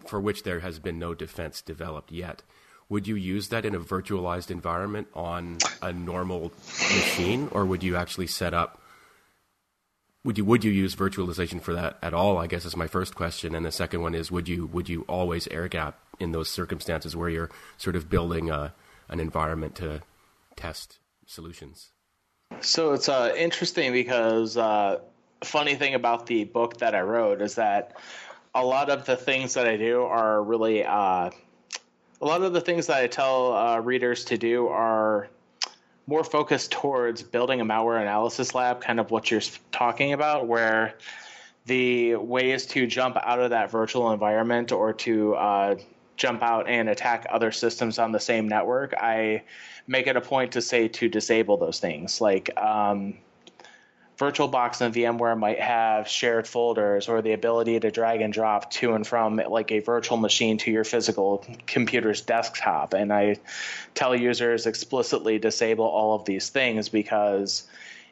for which there has been no defense developed yet, would you use that in a virtualized environment on a normal machine, or would you actually set up? Would you would you use virtualization for that at all? I guess is my first question, and the second one is would you would you always air gap in those circumstances where you're sort of building a, an environment to test solutions? So it's uh, interesting because uh, funny thing about the book that I wrote is that a lot of the things that I do are really uh, a lot of the things that I tell uh, readers to do are more focused towards building a malware analysis lab, kind of what you're talking about, where the ways to jump out of that virtual environment or to uh, jump out and attack other systems on the same network, I make it a point to say to disable those things. Like um, VirtualBox and VMware might have shared folders or the ability to drag and drop to and from like a virtual machine to your physical computer's desktop. And I tell users explicitly disable all of these things because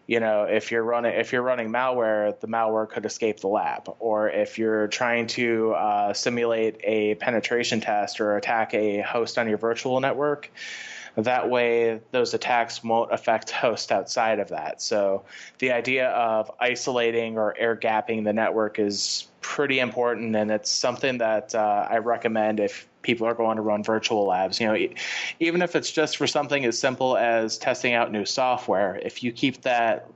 you know if you're running if you're running malware the malware could escape the lab or if you're trying to uh, simulate a penetration test or attack a host on your virtual network that way those attacks won't affect hosts outside of that so the idea of isolating or air gapping the network is pretty important and it's something that uh, i recommend if people are going to run virtual labs. You know, even if it's just for something as simple as testing out new software, if you keep that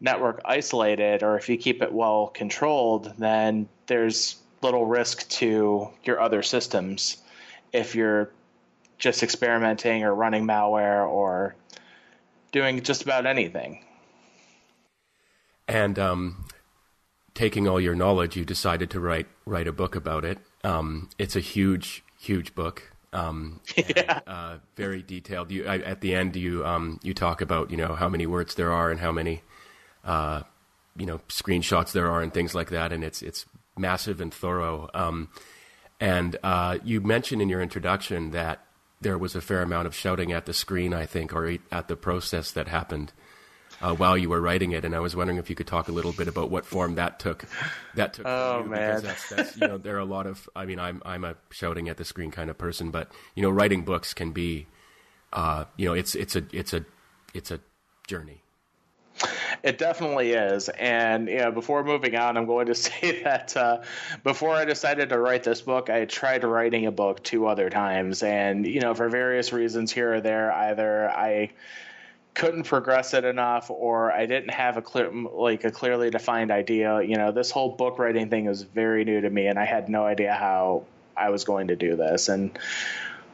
network isolated or if you keep it well controlled, then there's little risk to your other systems if you're just experimenting or running malware or doing just about anything. And um, taking all your knowledge, you decided to write write a book about it. Um, it's a huge, huge book. Um, yeah. Uh, very detailed. You I, at the end, you um, you talk about you know how many words there are and how many uh, you know screenshots there are and things like that, and it's it's massive and thorough. Um, and uh, you mentioned in your introduction that there was a fair amount of shouting at the screen, I think, or at the process that happened uh, while you were writing it. And I was wondering if you could talk a little bit about what form that took. That took. Oh you, man, that's, that's, you know there are a lot of. I mean, I'm I'm a shouting at the screen kind of person, but you know, writing books can be, uh, you know, it's it's a it's a it's a journey. It definitely is. And you know, before moving on, I'm going to say that uh, before I decided to write this book, I tried writing a book two other times, and you know, for various reasons here or there, either I couldn't progress it enough or I didn't have a clear like a clearly defined idea. You know, this whole book writing thing was very new to me and I had no idea how I was going to do this. And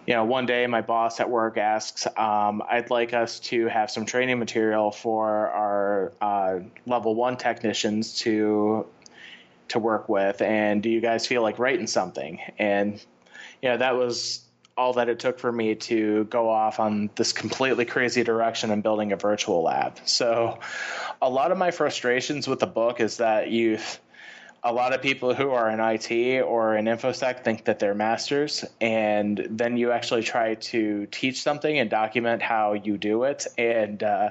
you know, one day my boss at work asks, um, I'd like us to have some training material for our uh, level one technicians to to work with, and do you guys feel like writing something? And you know, that was all that it took for me to go off on this completely crazy direction and building a virtual lab. So, a lot of my frustrations with the book is that youth a lot of people who are in IT or in InfoSec think that they're masters, and then you actually try to teach something and document how you do it, and uh,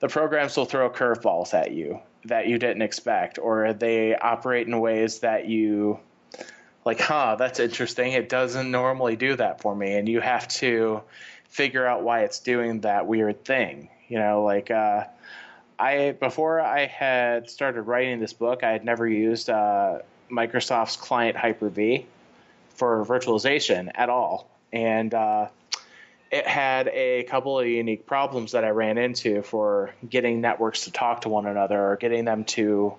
the programs will throw curveballs at you that you didn't expect, or they operate in ways that you like, huh, that's interesting. It doesn't normally do that for me, and you have to figure out why it's doing that weird thing. You know, like. Uh, I before I had started writing this book, I had never used uh, Microsoft's client Hyper-V for virtualization at all, and uh, it had a couple of unique problems that I ran into for getting networks to talk to one another or getting them to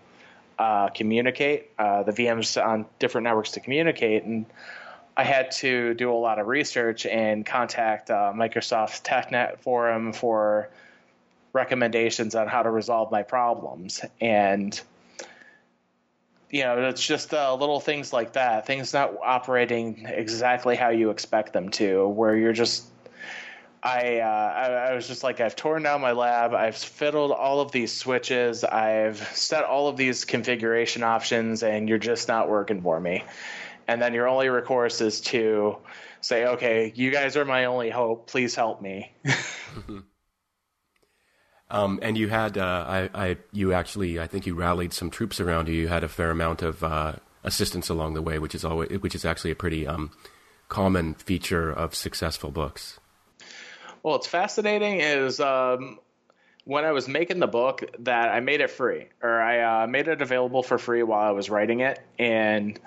uh, communicate, uh, the VMs on different networks to communicate, and I had to do a lot of research and contact uh, Microsoft's TechNet forum for recommendations on how to resolve my problems. And, you know, it's just uh, little things like that, things not operating exactly how you expect them to, where you're just. I, uh, I, I was just like I've torn down my lab. I've fiddled all of these switches. I've set all of these configuration options, and you're just not working for me. And then your only recourse is to say, "Okay, you guys are my only hope. Please help me." Um, and you had, uh, I, I, you actually, I think you rallied some troops around you. You had a fair amount of uh, assistance along the way, which is always, which is actually a pretty um, common feature of successful books. Well, it's fascinating is um, when I was making the book that I made it free, or I uh, made it available for free while I was writing it, and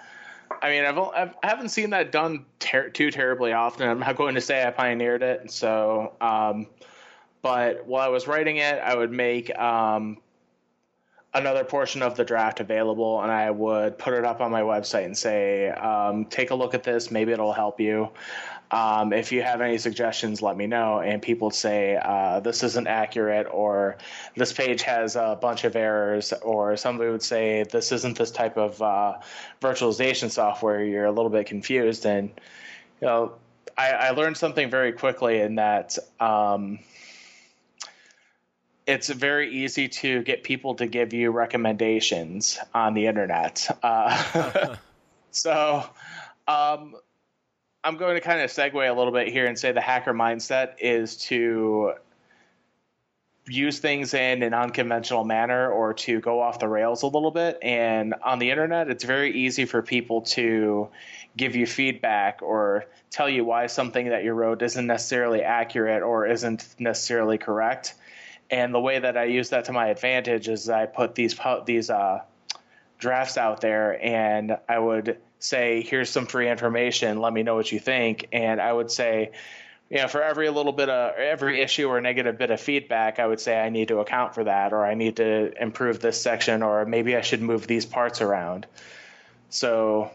I mean, I've, I've I haven't seen that done ter- too terribly often. I'm not going to say I pioneered it, so um, but while I was writing it, I would make um, another portion of the draft available, and I would put it up on my website and say, um, "Take a look at this. Maybe it'll help you." Um, if you have any suggestions, let me know. And people would say uh, this isn't accurate, or this page has a bunch of errors, or somebody would say this isn't this type of uh, virtualization software. You're a little bit confused, and you know, I, I learned something very quickly in that. Um, it's very easy to get people to give you recommendations on the internet. Uh, so um, I'm going to kind of segue a little bit here and say the hacker mindset is to use things in an unconventional manner or to go off the rails a little bit. And on the internet, it's very easy for people to give you feedback or tell you why something that you wrote isn't necessarily accurate or isn't necessarily correct and the way that I use that to my advantage is I put these these uh, drafts out there, and I would say, "Here's some free information. Let me know what you think." And I would say, you know, for every little bit of every issue or negative bit of feedback, I would say I need to account for that, or I need to improve this section, or maybe I should move these parts around. So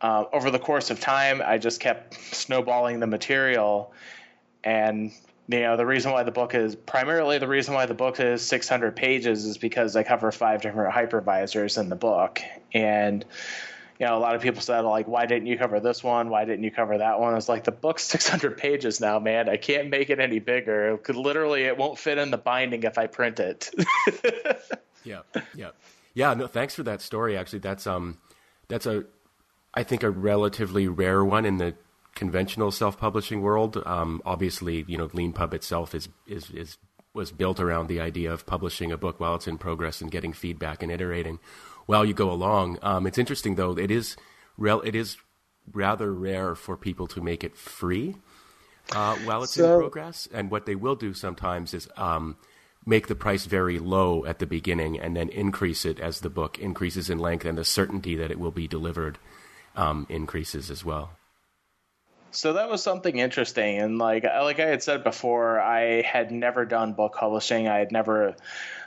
uh, over the course of time, I just kept snowballing the material, and you know the reason why the book is primarily the reason why the book is 600 pages is because I cover five different hypervisors in the book, and you know, a lot of people said like, why didn't you cover this one? Why didn't you cover that one? It's like the book's 600 pages now, man. I can't make it any bigger. It could literally, it won't fit in the binding if I print it. yeah, yeah, yeah. No, thanks for that story. Actually, that's um, that's a, I think a relatively rare one in the conventional self-publishing world. Um, obviously, you know, Leanpub itself is is is was built around the idea of publishing a book while it's in progress and getting feedback and iterating while you go along. Um, it's interesting though; it is rel- it is rather rare for people to make it free uh, while it's so, in progress. And what they will do sometimes is um, make the price very low at the beginning and then increase it as the book increases in length and the certainty that it will be delivered um, increases as well. So that was something interesting, and like like I had said before, I had never done book publishing. I had never,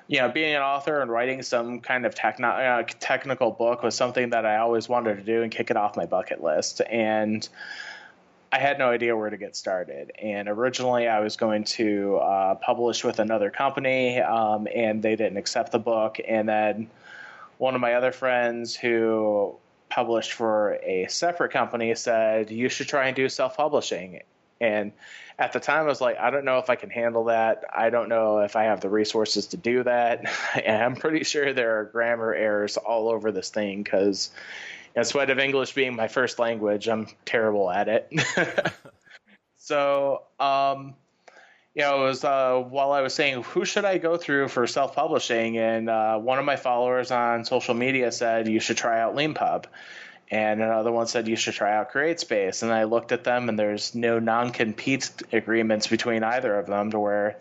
you know, being an author and writing some kind of techno- uh, technical book was something that I always wanted to do and kick it off my bucket list. And I had no idea where to get started. And originally, I was going to uh, publish with another company, um, and they didn't accept the book. And then one of my other friends who published for a separate company said you should try and do self-publishing. And at the time i was like i don't know if i can handle that. I don't know if i have the resources to do that. And i'm pretty sure there are grammar errors all over this thing because in spite of english being my first language i'm terrible at it. So um, you know, it was uh, while I was saying who should I go through for self publishing, and uh, one of my followers on social media said you should try out Leanpub, and another one said you should try out CreateSpace, and I looked at them, and there's no non compete agreements between either of them to where.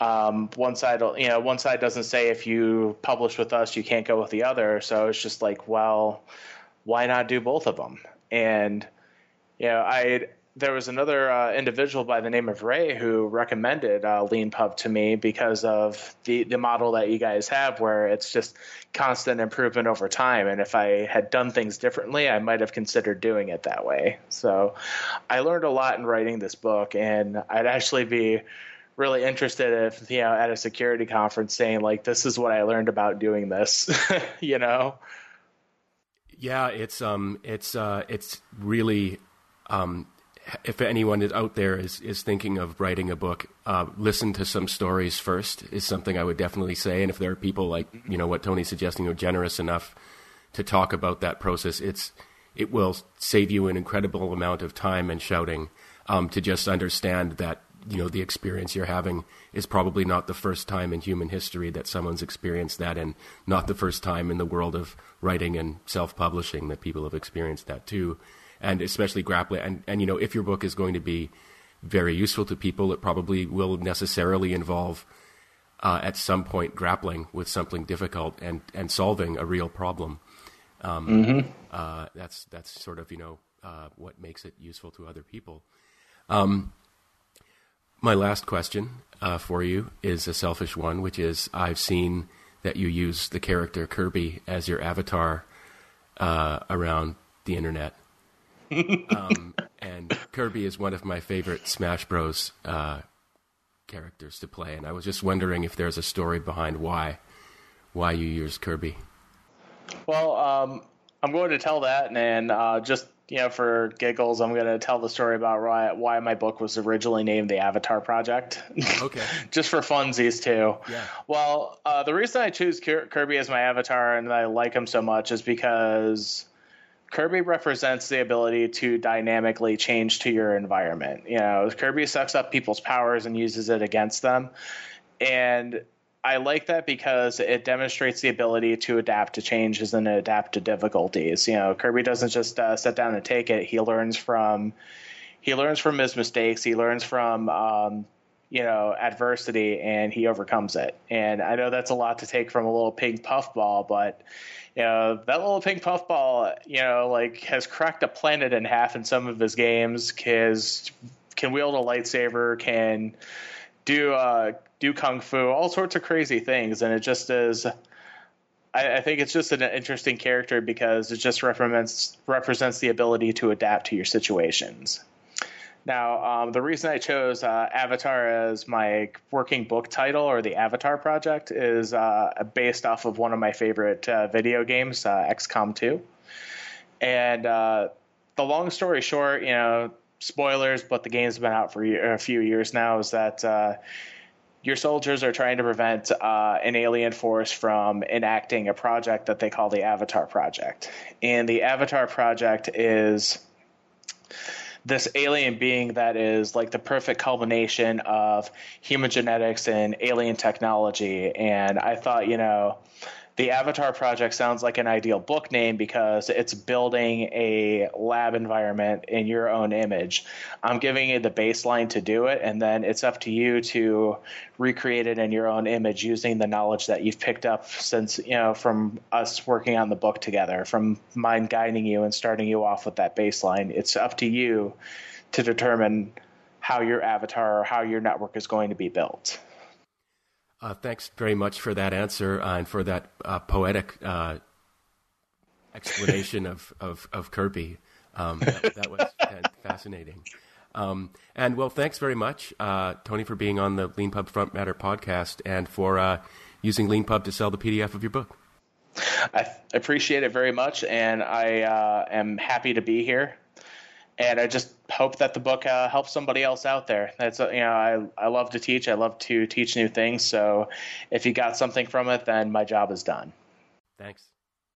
Um, one side, you know, one side doesn't say if you publish with us, you can't go with the other. So it's just like, well, why not do both of them? And you know, I there was another uh, individual by the name of Ray who recommended uh, Leanpub to me because of the, the model that you guys have, where it's just constant improvement over time. And if I had done things differently, I might have considered doing it that way. So I learned a lot in writing this book, and I'd actually be really interested if you know at a security conference saying like this is what I learned about doing this, you know. Yeah, it's um, it's uh, it's really um, if anyone out there is, is thinking of writing a book, uh, listen to some stories first is something I would definitely say. And if there are people like you know what Tony's suggesting, who are generous enough to talk about that process, it's it will save you an incredible amount of time and shouting um, to just understand that you know the experience you're having is probably not the first time in human history that someone's experienced that, and not the first time in the world of writing and self-publishing that people have experienced that too and especially grappling. And, and, you know, if your book is going to be very useful to people, it probably will necessarily involve uh, at some point grappling with something difficult and, and solving a real problem. Um, mm-hmm. uh, that's that's sort of you know uh, what makes it useful to other people. Um, my last question uh, for you is a selfish one, which is I've seen that you use the character Kirby as your avatar uh, around the internet um, and Kirby is one of my favorite Smash Bros. Uh, characters to play, and I was just wondering if there's a story behind why why you use Kirby. Well, um, I'm going to tell that, and uh, just you know, for giggles, I'm going to tell the story about why, why my book was originally named the Avatar Project. Okay. Just for funsies too. Yeah. Well, uh, the reason I choose Kirby as my avatar and I like him so much is because Kirby represents the ability to dynamically change to your environment. You know, Kirby sucks up people's powers and uses it against them. And I like that because it demonstrates the ability to adapt to changes and adapt to difficulties. You know, Kirby doesn't just uh, sit down and take it. He learns from he learns from his mistakes. He learns from um, you know adversity, and he overcomes it. And I know that's a lot to take from a little pink puffball, but you know that little pink puffball you know like has cracked a planet in half in some of his games. Has can wield a lightsaber can do uh do kung fu all sorts of crazy things. And it just is I, I think it's just an interesting character because it just represents represents the ability to adapt to your situations now, um, the reason I chose uh, Avatar as my working book title or the Avatar project is uh, based off of one of my favorite uh, video games, uh, XCOM 2. And uh, the long story short, you know, spoilers, but the game's been out for a few years now, is that uh, your soldiers are trying to prevent uh, an alien force from enacting a project that they call the Avatar Project. And the Avatar Project is this alien being that is like the perfect culmination of human genetics and alien technology. And I thought, you know, the Avatar Project sounds like an ideal book name because it's building a lab environment in your own image. I'm giving you the baseline to do it, and then it's up to you to recreate it in your own image using the knowledge that you've picked up since, you know, from us working on the book together, from mine guiding you and starting you off with that baseline. It's up to you to determine how your avatar or how your network is going to be built. Uh, thanks very much for that answer uh, and for that uh, poetic uh, explanation of, of, of Kirby. Um, that, that, was fascinating. Um, and well, thanks very much, uh, Tony, for being on the Leanpub Front Matter podcast and for uh, using Leanpub to sell the PDF of your book. I appreciate it very much, and I am happy to be here and I just hope that the book uh, helps somebody else out there. That's uh, you know I I love to teach. I love to teach new things. So if you got something from it, then my job is done. Thanks.